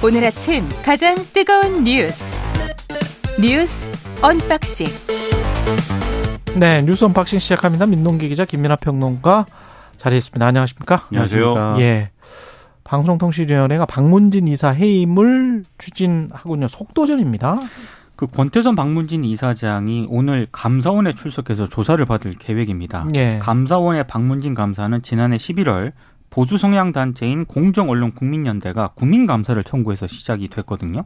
오늘 아침 가장 뜨거운 뉴스 뉴스 언박싱 네 뉴스 언박싱 시작합니다. 민동기 기자 김민하 평론가 자리했습니다. 안녕하십니까? 안녕하세요. 예. 방송통신위원회가 방문진 이사 해임을 추진하는군요. 속도전입니다. 그 권태선 방문진 이사장이 오늘 감사원에 출석해서 조사를 받을 계획입니다. 예. 감사원의 방문진 감사는 지난해 11월 보수 성향 단체인 공정언론국민연대가 국민감사를 청구해서 시작이 됐거든요.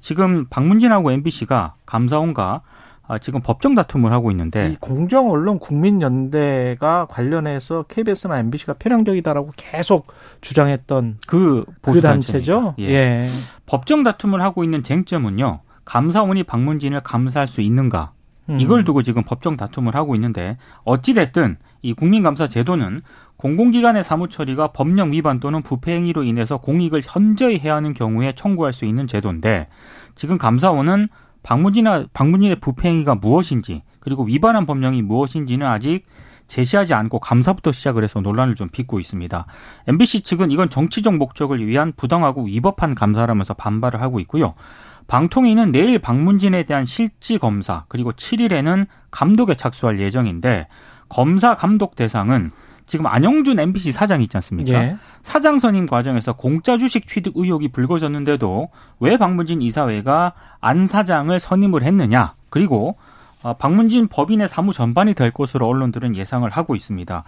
지금 박문진하고 MBC가 감사원과 아, 지금 법정 다툼을 하고 있는데 이 공정 언론 국민연대가 관련해서 KBS나 MBC가 편향적이다라고 계속 주장했던 그 보수 그 단체죠. 예. 예. 법정 다툼을 하고 있는 쟁점은요. 감사원이 박문진을 감사할 수 있는가? 음. 이걸 두고 지금 법정 다툼을 하고 있는데 어찌 됐든 이 국민감사 제도는 공공기관의 사무 처리가 법령 위반 또는 부패 행위로 인해서 공익을 현저히 해야 하는 경우에 청구할 수 있는 제도인데 지금 감사원은 박문진아 박문진의 부패 행위가 무엇인지 그리고 위반한 법령이 무엇인지는 아직 제시하지 않고 감사부터 시작을 해서 논란을 좀 빚고 있습니다. MBC 측은 이건 정치적 목적을 위한 부당하고 위법한 감사라면서 반발을 하고 있고요. 방통위는 내일 박문진에 대한 실지 검사 그리고 7일에는 감독에 착수할 예정인데 검사 감독 대상은 지금 안영준 MBC 사장 있지 않습니까? 예. 사장 선임 과정에서 공짜 주식 취득 의혹이 불거졌는데도 왜 박문진 이사회가 안 사장을 선임을 했느냐? 그리고 어, 박문진 법인의 사무 전반이 될 것으로 언론들은 예상을 하고 있습니다.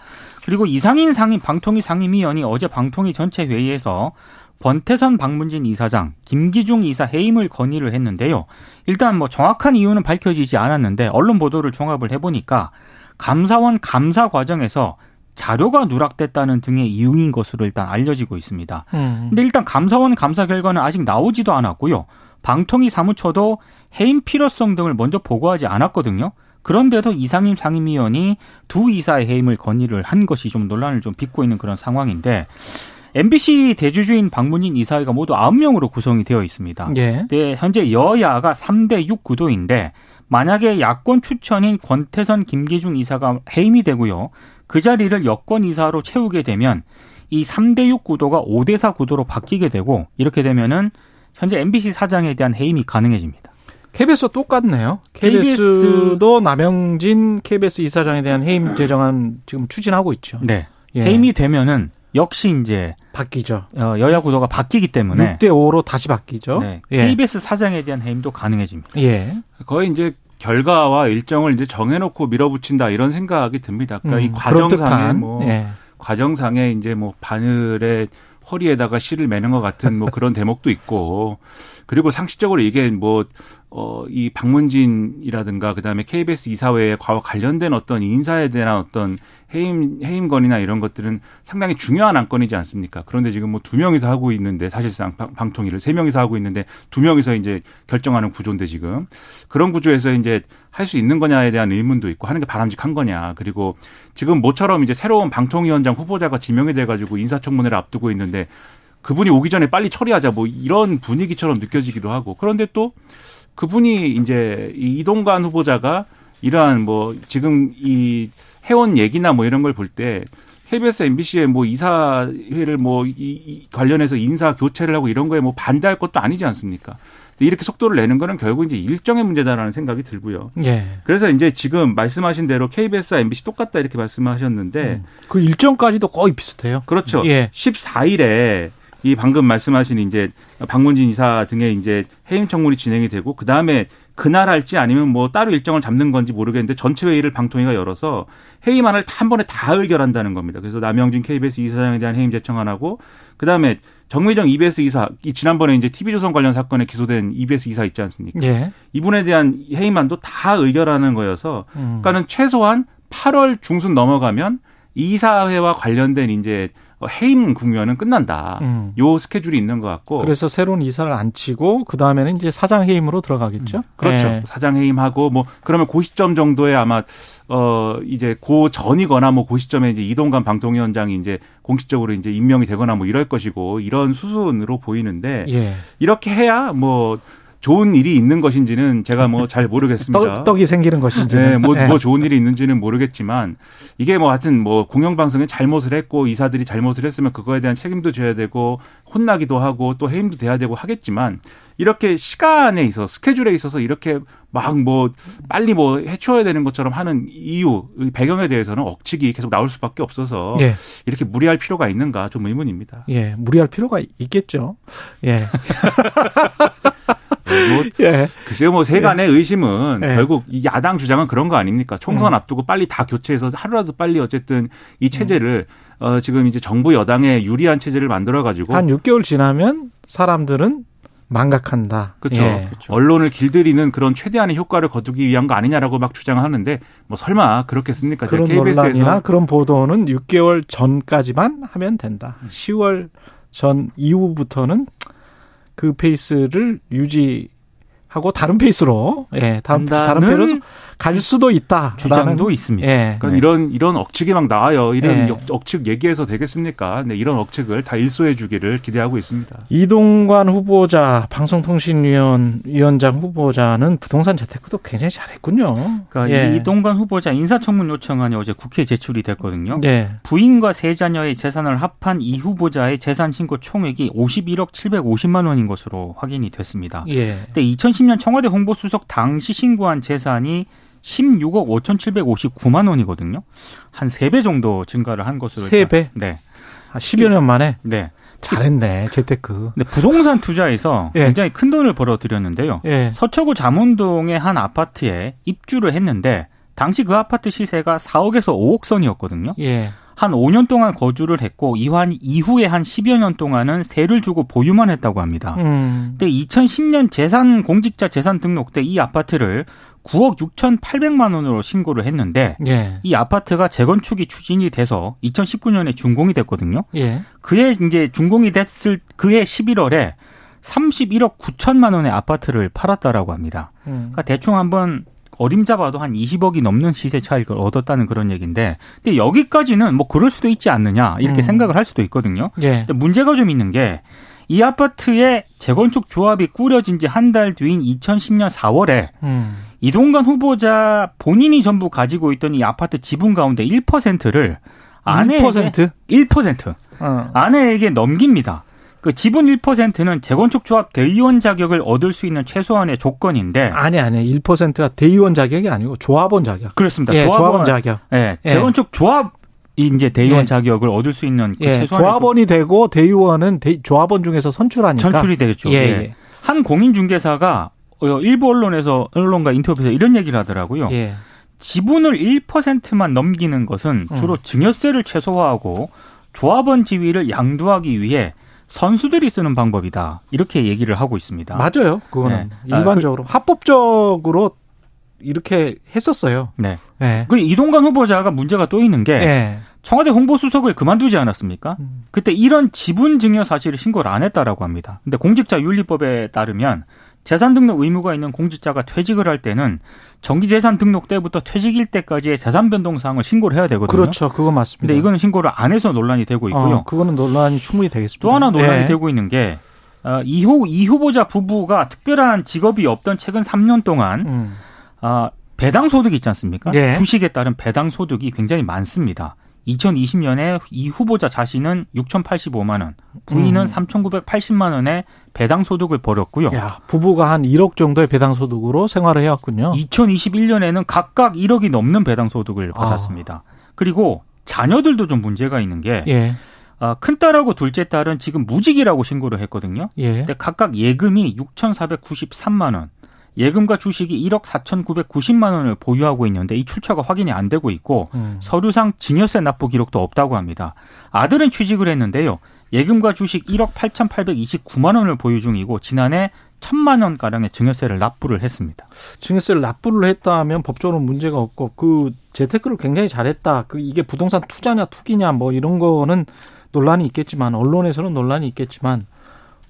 그리고 이상인 상임 방통위 상임위원이 어제 방통위 전체 회의에서 권태선 박문진 이사장, 김기중 이사 해임을 건의를 했는데요. 일단 뭐 정확한 이유는 밝혀지지 않았는데 언론 보도를 종합을 해보니까 감사원 감사 과정에서 자료가 누락됐다는 등의 이유인 것으로 일단 알려지고 있습니다. 음. 근데 일단 감사원 감사 결과는 아직 나오지도 않았고요. 방통위 사무처도 해임 필요성 등을 먼저 보고하지 않았거든요. 그런데도 이상임 상임위원이 두 이사의 해임을 건의를 한 것이 좀 논란을 좀 빚고 있는 그런 상황인데 MBC 대주주인 박문진 이사회가 모두 9명으로 구성이 되어 있습니다. 예. 네, 현재 여야가 3대 6 구도인데 만약에 야권 추천인 권태선 김기중 이사가 해임이 되고요. 그 자리를 여권 이사로 채우게 되면 이 3대 6 구도가 5대 4 구도로 바뀌게 되고 이렇게 되면은 현재 MBC 사장에 대한 해임이 가능해집니다. KBS와 똑같네요. KBS도 남영진 KBS 이사장에 대한 해임 제정안 지금 추진하고 있죠. 네. 예. 해임이 되면은 역시 이제 바뀌죠. 어, 여야 구도가 바뀌기 때문에 6대 5로 다시 바뀌죠. 네, 예. KBS 사장에 대한 해임도 가능해집니다. 예. 거의 이제 결과와 일정을 이제 정해놓고 밀어붙인다 이런 생각이 듭니다. 그러니까 음, 이 과정상에 뭐 예. 과정상에 이제 뭐 바늘에 허리에다가 실을 매는 것 같은 뭐 그런 대목도 있고 그리고 상식적으로 이게 뭐 어 이 박문진이라든가 그다음에 KBS 이사회에 과 관련된 어떤 인사에 대한 어떤 해임 해임건이나 이런 것들은 상당히 중요한 안건이지 않습니까? 그런데 지금 뭐 두 명이서 하고 있는데 사실상 방- 방통위를 세 명이서 하고 있는데 두 명이서 이제 결정하는 구조인데 지금 그런 구조에서 이제 할 수 있는 거냐에 대한 의문도 있고 하는 게 바람직한 거냐 그리고 지금 모처럼 이제 새로운 방통위원장 후보자가 지명이 돼가지고 인사청문회를 앞두고 있는데 그분이 오기 전에 빨리 처리하자 뭐 이런 분위기처럼 느껴지기도 하고 그런데 또 그분이 이제 이 이동관 후보자가 이러한 뭐 지금 이 해온 얘기나 뭐 이런 걸 볼 때 KBS, MBC의 뭐 이사회를 뭐 이, 이 관련해서 인사 교체를 하고 이런 거에 뭐 반대할 것도 아니지 않습니까? 이렇게 속도를 내는 거는 결국 이제 일정의 문제다라는 생각이 들고요. 예. 그래서 이제 지금 말씀하신 대로 KBS와 MBC 똑같다 이렇게 말씀하셨는데 그 일정까지도 거의 비슷해요. 그렇죠. 예. 14일에 이 방금 말씀하신 이제 박문진 이사 등의 이제 해임 청문이 진행이 되고 그 다음에 그날 할지 아니면 뭐 따로 일정을 잡는 건지 모르겠는데 전체 회의를 방통위가 열어서 회의만을 한 번에 다 의결한다는 겁니다. 그래서 남영진 KBS 이사장에 대한 해임 제청 안 하고 그 다음에 정미정 EBS 이사 이 지난번에 이제 TV조선 관련 사건에 기소된 EBS 이사 있지 않습니까? 예. 이분에 대한 해임안도 다 의결하는 거여서 음. 그러니까는 최소한 8월 중순 넘어가면 이사회와 관련된 이제 해임 국면은 끝난다. 음. 요 스케줄이 있는 것 같고. 그래서 새로운 이사를 안 치고 그 다음에는 이제 사장 해임으로 들어가겠죠. 그렇죠. 예. 사장 해임하고 뭐 그러면 그 시점 정도에 아마 어 이제 그 전이거나 뭐그 시점에 이제 이동관 방통위원장이 이제 공식적으로 이제 임명이 되거나 뭐 이럴 것이고 이런 수순으로 보이는데 예. 이렇게 해야 뭐 좋은 일이 있는 것인지는 제가 뭐 잘 모르겠습니다. 떡, 떡이 생기는 것인지. 네, 뭐, 네. 뭐 좋은 일이 있는지는 모르겠지만 이게 뭐 하여튼 뭐 공영방송이 잘못을 했고 이사들이 잘못을 했으면 그거에 대한 책임도 져야 되고 혼나기도 하고 또 해임도 돼야 되고 하겠지만 이렇게 시간에 있어 스케줄에 있어서 이렇게 막 뭐 빨리 뭐 해쳐야 되는 것처럼 하는 이유 배경에 대해서는 억측이 계속 나올 수밖에 없어서 예. 이렇게 무리할 필요가 있는가 좀 의문입니다. 예, 무리할 필요가 있겠죠. 예. 뭐 예. 글쎄요, 뭐 세간의 예. 의심은 예. 결국 이 야당 주장은 그런 거 아닙니까? 총선 음. 앞두고 빨리 다 교체해서 하루라도 빨리 어쨌든 이 체제를 음. 어, 지금 이제 정부 여당에 유리한 체제를 만들어 가지고 한 6개월 지나면 사람들은 망각한다. 그렇죠. 예. 그렇죠. 언론을 길들이는 그런 최대한의 효과를 거두기 위한 거 아니냐라고 막 주장하는데 뭐 설마 그렇겠습니까? 그런 KBS에서 논란이나 그런 보도는 6개월 전까지만 하면 된다. 10월 전 이후부터는 그 페이스를 유지하고 다른 페이스로 예 다른 다른 페이스로 갈 수도 있다. 주장도 있습니다. 예. 그러니까 네. 이런 이런 억측이 막 나와요. 이런 예. 억측 얘기해서 되겠습니까? 네, 이런 억측을 다 일소해 주기를 기대하고 있습니다. 이동관 후보자 방송통신위원 위원장 후보자는 부동산 재테크도 굉장히 잘했군요. 그러니까 예. 이동관 후보자 인사청문 요청안이 어제 국회에 제출이 됐거든요. 예. 부인과 세 자녀의 재산을 합한 이 후보자의 재산 신고 총액이 51억 750만 원인 것으로 확인이 됐습니다. 예. 근데 2010년 청와대 홍보수석 당시 신고한 재산이 16억 5,759만 원이거든요. 한 3배 정도 증가를 한 것으로. 3배? 네. 아, 10여 년 만에? 네. 잘했네, 재테크. 네, 부동산 투자에서 예. 굉장히 큰 돈을 벌어들였는데요. 예. 서초구 잠원동의 한 아파트에 입주를 했는데, 당시 그 아파트 시세가 4억에서 5억 선이었거든요. 예. 한 5년 동안 거주를 했고 이환 이후에 한 10여 년 동안은 세를 주고 보유만 했다고 합니다. 음. 근데 2010년 재산 공직자 재산 등록 때 이 아파트를 9억 6,800만 원으로 신고를 했는데 예. 이 아파트가 재건축이 추진이 돼서 2019년에 준공이 됐거든요. 예. 그해 이제 준공이 됐을 그해 11월에 31억 9천만 원의 아파트를 팔았다라고 합니다. 음. 그러니까 대충 한번 어림잡아도 한 20억이 넘는 시세 차익을 얻었다는 그런 얘기인데, 근데 여기까지는 뭐 그럴 수도 있지 않느냐 이렇게 음. 생각을 할 수도 있거든요. 예. 근데 문제가 좀 있는 게 이 아파트의 재건축 조합이 꾸려진 지 한 달 뒤인 2010년 4월에 음. 이동관 후보자 본인이 전부 가지고 있던 이 아파트 지분 가운데 1%를 아내에게 1%? 1% 어. 아내에게 넘깁니다. 그 지분 1%는 재건축 조합 대의원 자격을 얻을 수 있는 최소한의 조건인데 아니 아니 1%가 대의원 자격이 아니고 조합원 자격. 그렇습니다. 예, 조합원, 조합원 자격. 예, 예. 재건축 조합 이 이제 대의원 예. 자격을 얻을 수 있는 그 예. 조합원이 되고 대의원은 대, 조합원 중에서 선출하니까 선출이 되겠죠. 예. 예. 한 공인중개사가 어, 일부 언론에서 언론과 인터뷰에서 이런 얘기를 하더라고요. 예. 지분을 1%만 넘기는 것은 음. 주로 증여세를 최소화하고 조합원 지위를 양도하기 위해 선수들이 쓰는 방법이다. 이렇게 얘기를 하고 있습니다. 맞아요. 그거는 네. 일반적으로 아, 그, 합법적으로 이렇게 했었어요. 네. 네. 그리고 이동관 후보자가 문제가 또 있는 게 네. 청와대 홍보수석을 그만두지 않았습니까? 음. 그때 이런 지분 증여 사실을 신고를 안 했다라고 합니다. 근데 공직자 윤리법에 따르면 재산 등록 의무가 있는 공직자가 퇴직을 할 때는 정기재산 등록 때부터 퇴직일 때까지의 재산 변동 사항을 신고를 해야 되거든요. 그렇죠. 그거 맞습니다. 근데 이거는 신고를 안 해서 논란이 되고 있고요. 어, 그거는 논란이 충분히 되겠습니다. 또 하나 논란이 네. 되고 있는 게 어, 이, 후, 이 후보자 부부가 특별한 직업이 없던 최근 3년 동안 음. 어, 배당 소득이 있지 않습니까? 네. 주식에 따른 배당 소득이 굉장히 많습니다. 2020년에 이 후보자 자신은 6,085만 원, 부인은 음. 3,980만 원의 배당 소득을 벌였고요. 야, 부부가 한 1억 정도의 배당 소득으로 생활을 해왔군요. 2021년에는 각각 1억이 넘는 배당 소득을 아. 받았습니다. 아. 그리고 자녀들도 좀 문제가 있는 게 예. 어, 큰 딸하고 둘째 딸은 지금 무직이라고 신고를 했거든요. 예. 근데 각각 예금이 6,493만 원, 예금과 주식이 1억 4,990만 원을 보유하고 있는데 이 출처가 확인이 안 되고 있고 음. 서류상 증여세 납부 기록도 없다고 합니다. 아들은 취직을 했는데요. 예금과 주식 1억 8,829만 원을 보유 중이고 지난해 천만 원 가량의 증여세를 납부를 했습니다. 증여세를 납부를 했다면 법적으로 문제가 없고 그 재테크를 굉장히 잘했다. 그 이게 부동산 투자냐 투기냐 뭐 이런 거는 논란이 있겠지만 언론에서는 논란이 있겠지만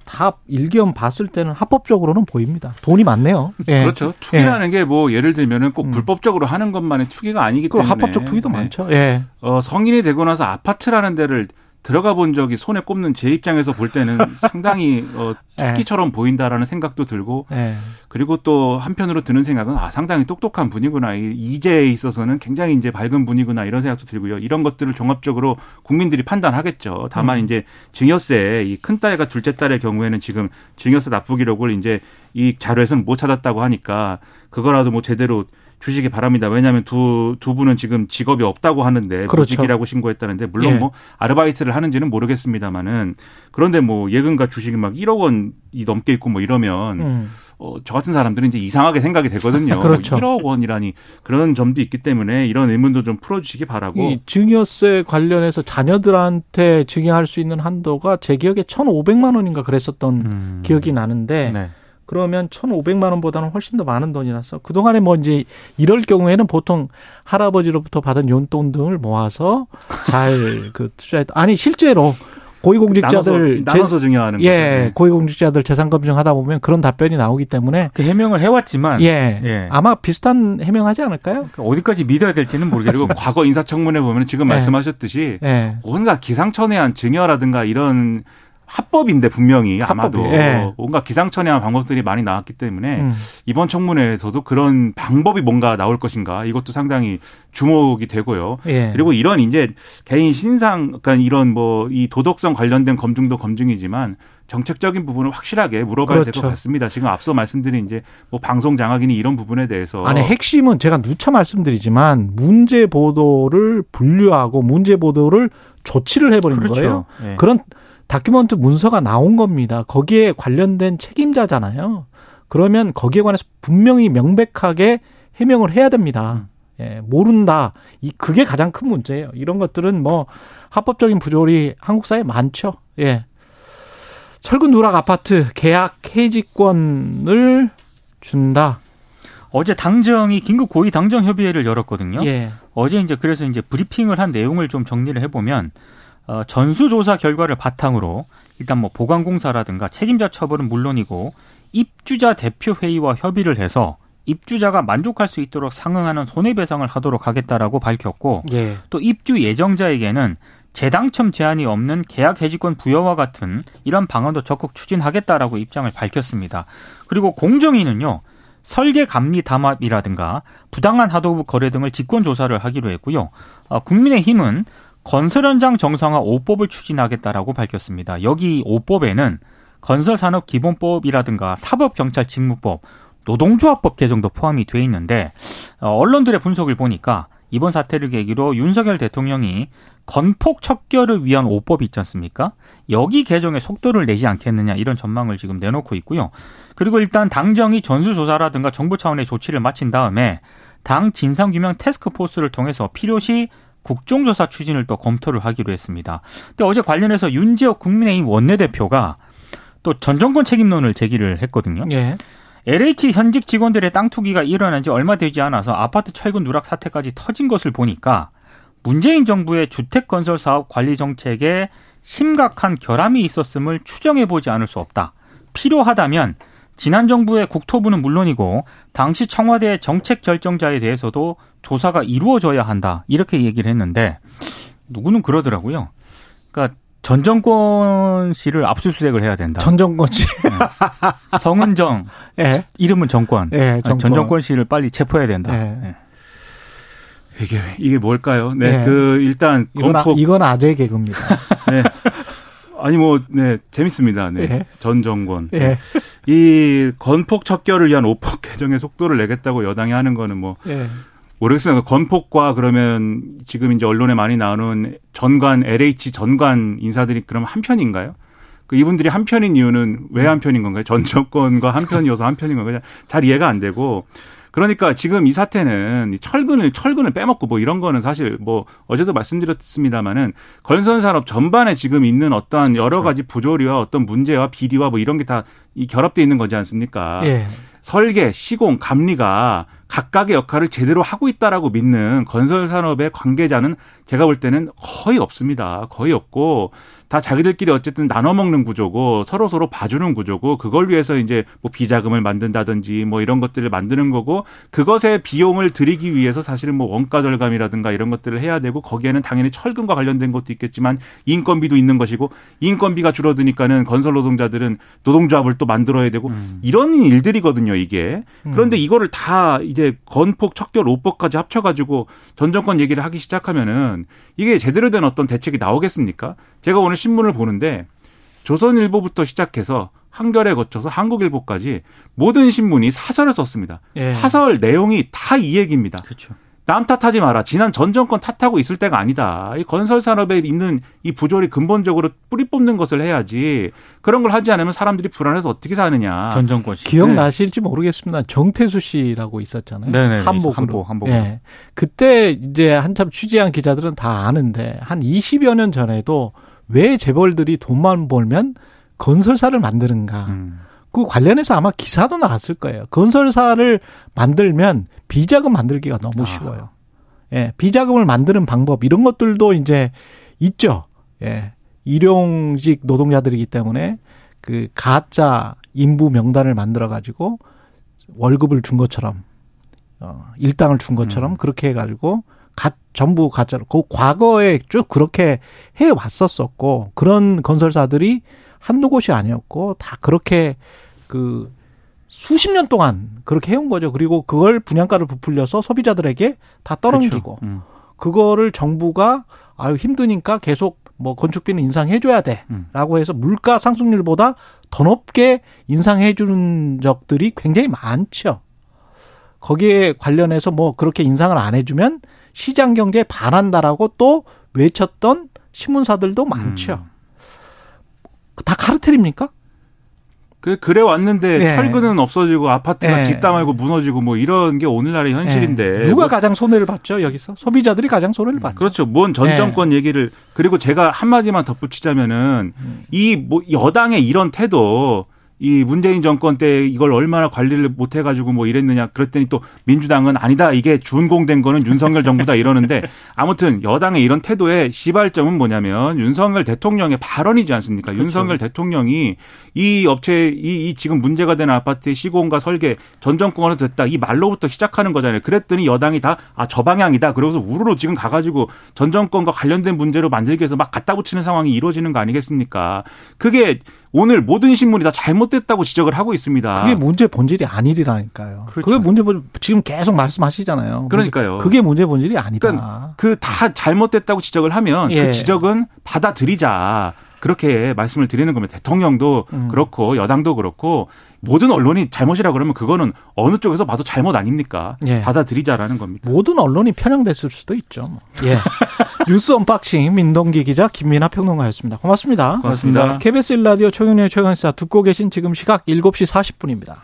다 일기업 봤을 때는 합법적으로는 보입니다. 돈이 많네요. 예. 그렇죠. 투기라는 예. 게뭐 예를 들면은 꼭 음. 불법적으로 하는 것만의 투기가 아니기 때문에 합법적 투기도 네. 많죠. 예. 어, 성인이 되고 나서 아파트라는 데를 들어가 본 적이 손에 꼽는 제 입장에서 볼 때는 상당히 어, 투기처럼 보인다라는 생각도 들고 예. 그리고 또 한편으로 드는 생각은 아 상당히 똑똑한 분이구나 이 이제에 있어서는 굉장히 이제 밝은 분이구나 이런 생각도 들고요 이런 것들을 종합적으로 국민들이 판단하겠죠 다만 음. 이제 증여세 이 큰 딸과 둘째 딸의 경우에는 지금 증여세 납부 기록을 이제 이 자료에서는 못 찾았다고 하니까 그거라도 뭐 제대로 주시기 바랍니다. 왜냐하면 두, 두 분은 지금 직업이 없다고 하는데 그렇죠. 무직이라고 신고했다는데 물론 예. 뭐 아르바이트를 하는지는 모르겠습니다만은 그런데 뭐 예금과 주식이 막 1억 원이 넘게 있고 뭐 이러면 음. 어, 저 같은 사람들은 이제 이상하게 생각이 되거든요. 그렇죠. 1억 원이라니 그런 점도 있기 때문에 이런 의문도 좀 풀어주시기 바라고. 이 증여세 관련해서 자녀들한테 증여할 수 있는 한도가 제 기억에 1,500만 원인가 그랬었던 음. 기억이 나는데 네. 그러면 1,500만 원보다는 훨씬 더 많은 돈이라서 그동안에 뭐 이제 이럴 경우에는 보통 할아버지로부터 받은 용돈 등을 모아서 잘 그 투자했 아니 실제로 고위공직자들 나눠서, 나눠서 증여하는 거죠. 예, 네. 고위공직자들 재산 검증하다 보면 그런 답변이 나오기 때문에 그 해명을 해왔지만 예, 예. 아마 비슷한 해명하지 않을까요? 그 어디까지 믿어야 될지는 모르겠습니다. 과거 인사청문회 보면 지금 네. 말씀하셨듯이 예. 온갖 기상천외한 증여라든가 이런 합법인데 분명히 아마도 예. 온갖 기상천외한 방법들이 많이 나왔기 때문에 음. 이번 청문회에서도 그런 방법이 뭔가 나올 것인가 이것도 상당히 주목이 되고요. 예. 그리고 이런 이제 개인 신상, 그러니까 이런 뭐 이 도덕성 관련된 검증도 검증이지만 정책적인 부분을 확실하게 물어봐야 될 그렇죠. 것 같습니다. 지금 앞서 말씀드린 이제 뭐 방송 장악이니 이런 부분에 대해서 아니 핵심은 제가 누차 말씀드리지만 문제 보도를 분류하고 문제 보도를 조치를 해버리는 거예요. 예. 그런 다큐멘트 문서가 나온 겁니다. 거기에 관련된 책임자잖아요. 그러면 거기에 관해서 분명히 명백하게 해명을 해야 됩니다. 예, 모른다. 이 그게 가장 큰 문제예요. 이런 것들은 뭐 합법적인 부조리 한국 사회에 많죠. 예. 철근 누락 아파트 계약 해지권을 준다. 어제 당정이 긴급 고위 당정 협의회를 열었거든요. 예. 어제 이제 그래서 이제 브리핑을 한 내용을 좀 정리를 해보면 어, 전수조사 결과를 바탕으로 일단 뭐 보관공사라든가 책임자 처벌은 물론이고 입주자 대표 회의와 협의를 해서 입주자가 만족할 수 있도록 상응하는 손해배상을 하도록 하겠다라고 밝혔고 예. 또 입주 예정자에게는 재당첨 제한이 없는 계약 해지권 부여와 같은 이런 방안도 적극 추진하겠다라고 입장을 밝혔습니다. 그리고 공정위는요. 설계 감리 담합이라든가 부당한 하도급 거래 등을 직권 조사를 하기로 했고요. 어, 국민의힘은 건설 현장 정상화 5법을 추진하겠다라고 밝혔습니다. 여기 5법에는 건설산업 기본법이라든가 사법경찰직무법, 노동조합법 개정도 포함이 돼 있는데 어, 언론들의 분석을 보니까 이번 사태를 계기로 윤석열 대통령이 건폭 척결을 위한 5법이 있지 않습니까? 여기 개정에 속도를 내지 않겠느냐 이런 전망을 지금 내놓고 있고요. 그리고 일단 당정이 전수조사라든가 정부 차원의 조치를 마친 다음에 당 진상규명 테스크포스를 통해서 필요시 국정조사 추진을 또 검토를 하기로 했습니다. 근데 어제 관련해서 윤지혁 국민의힘 원내대표가 또 전 정권 책임론을 제기를 했거든요. 예. LH 현직 직원들의 땅 투기가 일어난 지 얼마 되지 않아서 아파트 철근 누락 사태까지 터진 것을 보니까 문재인 정부의 주택 건설 사업 관리 정책에 심각한 결함이 있었음을 추정해 보지 않을 수 없다. 필요하다면 지난 정부의 국토부는 물론이고 당시 청와대 정책 결정자에 대해서도 조사가 이루어져야 한다. 이렇게 얘기를 했는데 누구는 그러더라고요. 그러니까 전 정권 씨를 압수수색을 해야 된다. 전 정권 씨. 성은정 예. 이름은 정권. 예, 정권. 전 정권 씨를 빨리 체포해야 된다. 예. 예. 이게 이게 뭘까요? 네, 네. 그 일단 이건, 아, 이건 아재 개그입니다. 네. 아니 뭐 네 재밌습니다. 네. 예. 전 정권. 예. 이 건폭 척결을 위한 5법 개정에 속도를 내겠다고 여당이 하는 거는 뭐 예. 모르겠어요. 건폭과 그러면 지금 이제 언론에 많이 나오는 전관 LH 전관 인사들이 그럼 한 편인가요? 그 이분들이 한 편인 이유는 왜 한 편인 건가요? 전 정권과 한 편이어서 한 편인 건가요? 잘 이해가 안 되고 그러니까 지금 이 사태는 이 철근을 철근을 빼먹고 뭐 이런 거는 사실 뭐 어제도 말씀드렸습니다마는 건설 산업 전반에 지금 있는 어떠한 여러 가지 부조리와 어떤 문제와 비리와 뭐 이런 게 다 이 결합돼 있는 거지 않습니까? 예. 설계, 시공, 감리가 각각의 역할을 제대로 하고 있다라고 믿는 건설 산업의 관계자는 제가 볼 때는 거의 없습니다. 거의 없고 다 자기들끼리 어쨌든 나눠 먹는 구조고 서로 서로 봐주는 구조고 그걸 위해서 이제 뭐 비자금을 만든다든지 뭐 이런 것들을 만드는 거고 그것에 비용을 들이기 위해서 사실은 뭐 원가 절감이라든가 이런 것들을 해야 되고 거기에는 당연히 철근과 관련된 것도 있겠지만 인건비도 있는 것이고 인건비가 줄어드니까는 건설 노동자들은 노동조합을 또 만들어야 되고 음. 이런 일들이거든요 이게 그런데 이거를 다 이제 건폭 척결 오법까지 합쳐가지고 전 정권 얘기를 하기 시작하면은 이게 제대로 된 어떤 대책이 나오겠습니까? 제가 오늘 신문을 보는데 조선일보부터 시작해서 한겨레 거쳐서 한국일보까지 모든 신문이 사설을 썼습니다. 예. 사설 내용이 다 이 얘기입니다. 그렇죠. 남 탓하지 마라. 지난 전 정권 탓하고 있을 때가 아니다. 이 건설 산업에 있는 이 부조리 근본적으로 뿌리 뽑는 것을 해야지. 그런 걸 하지 않으면 사람들이 불안해서 어떻게 사느냐. 전 정권 시. 기억나실지 네. 모르겠습니다. 정태수 씨라고 있었잖아요. 네네. 한복 한복 한복. 네. 그때 이제 한참 취재한 기자들은 다 아는데 한 20여 년 전에도 왜 재벌들이 돈만 벌면 건설사를 만드는가. 음. 그 관련해서 아마 기사도 나왔을 거예요. 건설사를 만들면 비자금 만들기가 너무 아. 쉬워요. 예, 비자금을 만드는 방법 이런 것들도 이제 있죠. 예. 일용직 노동자들이기 때문에 그 가짜 인부 명단을 만들어 가지고 월급을 준 것처럼 어 일당을 준 것처럼 음. 그렇게 해 가지고 가 전부 가짜로 그 과거에 쭉 그렇게 해 왔었었고 그런 건설사들이 한두 곳이 아니었고 다 그렇게 그 수십 년 동안 그렇게 해온 거죠. 그리고 그걸 분양가를 부풀려서 소비자들에게 다 떠넘기고 그렇죠. 음. 그거를 정부가 아유 힘드니까 계속 뭐 건축비는 인상해줘야 돼라고 음. 해서 물가 상승률보다 더 높게 인상해 주는 적들이 굉장히 많죠. 거기에 관련해서 뭐 그렇게 인상을 안 해주면 시장 경제에 반한다라고 또 외쳤던 신문사들도 많죠. 음. 다 카르텔입니까? 그 그래 왔는데 예. 철근은 없어지고 아파트가 예. 뒷담화고 무너지고 뭐 이런 게 오늘날의 현실인데 예. 누가 뭐, 가장 손해를 봤죠 여기서 소비자들이 가장 손해를 봤죠. 그렇죠. 뭔전 예. 정권 얘기를 그리고 제가 한 마디만 덧붙이자면은 음. 이뭐 여당의 이런 태도 이 문재인 정권 때 이걸 얼마나 관리를 못 해가지고 뭐 이랬느냐 그랬더니 또 민주당은 아니다 이게 준공된 거는 윤석열 정부다 이러는데 아무튼 여당의 이런 태도의 시발점은 뭐냐면 윤석열 대통령의 발언이지 않습니까? 그렇죠. 윤석열 대통령이 이 업체 이, 이 지금 문제가 되는 아파트의 시공과 설계 전 정권으로 됐다 이 말로부터 시작하는 거잖아요. 그랬더니 여당이 다 아 저 방향이다 그러고서 우르르 지금 가가지고 전 정권과 관련된 문제로 만들기 위해서 막 갖다 붙이는 상황이 이루어지는 거 아니겠습니까? 그게 오늘 모든 신문이 다 잘못됐다고 지적을 하고 있습니다. 그게 문제 본질이 아니리라니까요. 그렇죠. 그게 문제 본 지금 계속 말씀하시잖아요. 그러니까요. 그게 문제 본질이 아니다. 그러니까 그다 잘못됐다고 지적을 하면 그 예. 그 지적은 받아들이자. 그렇게 말씀을 드리는 겁니다. 대통령도 음. 그렇고 여당도 그렇고 모든 언론이 잘못이라 그러면 그거는 어느 쪽에서 봐도 잘못 아닙니까? 예. 받아들이자라는 겁니다. 모든 언론이 편향됐을 수도 있죠. 예. 뉴스 언박싱 민동기 기자 김민하 평론가였습니다. 고맙습니다. 고맙습니다. KBS 1라디오 최경영의 최강시사 듣고 계신 지금 시각 7시 40분입니다.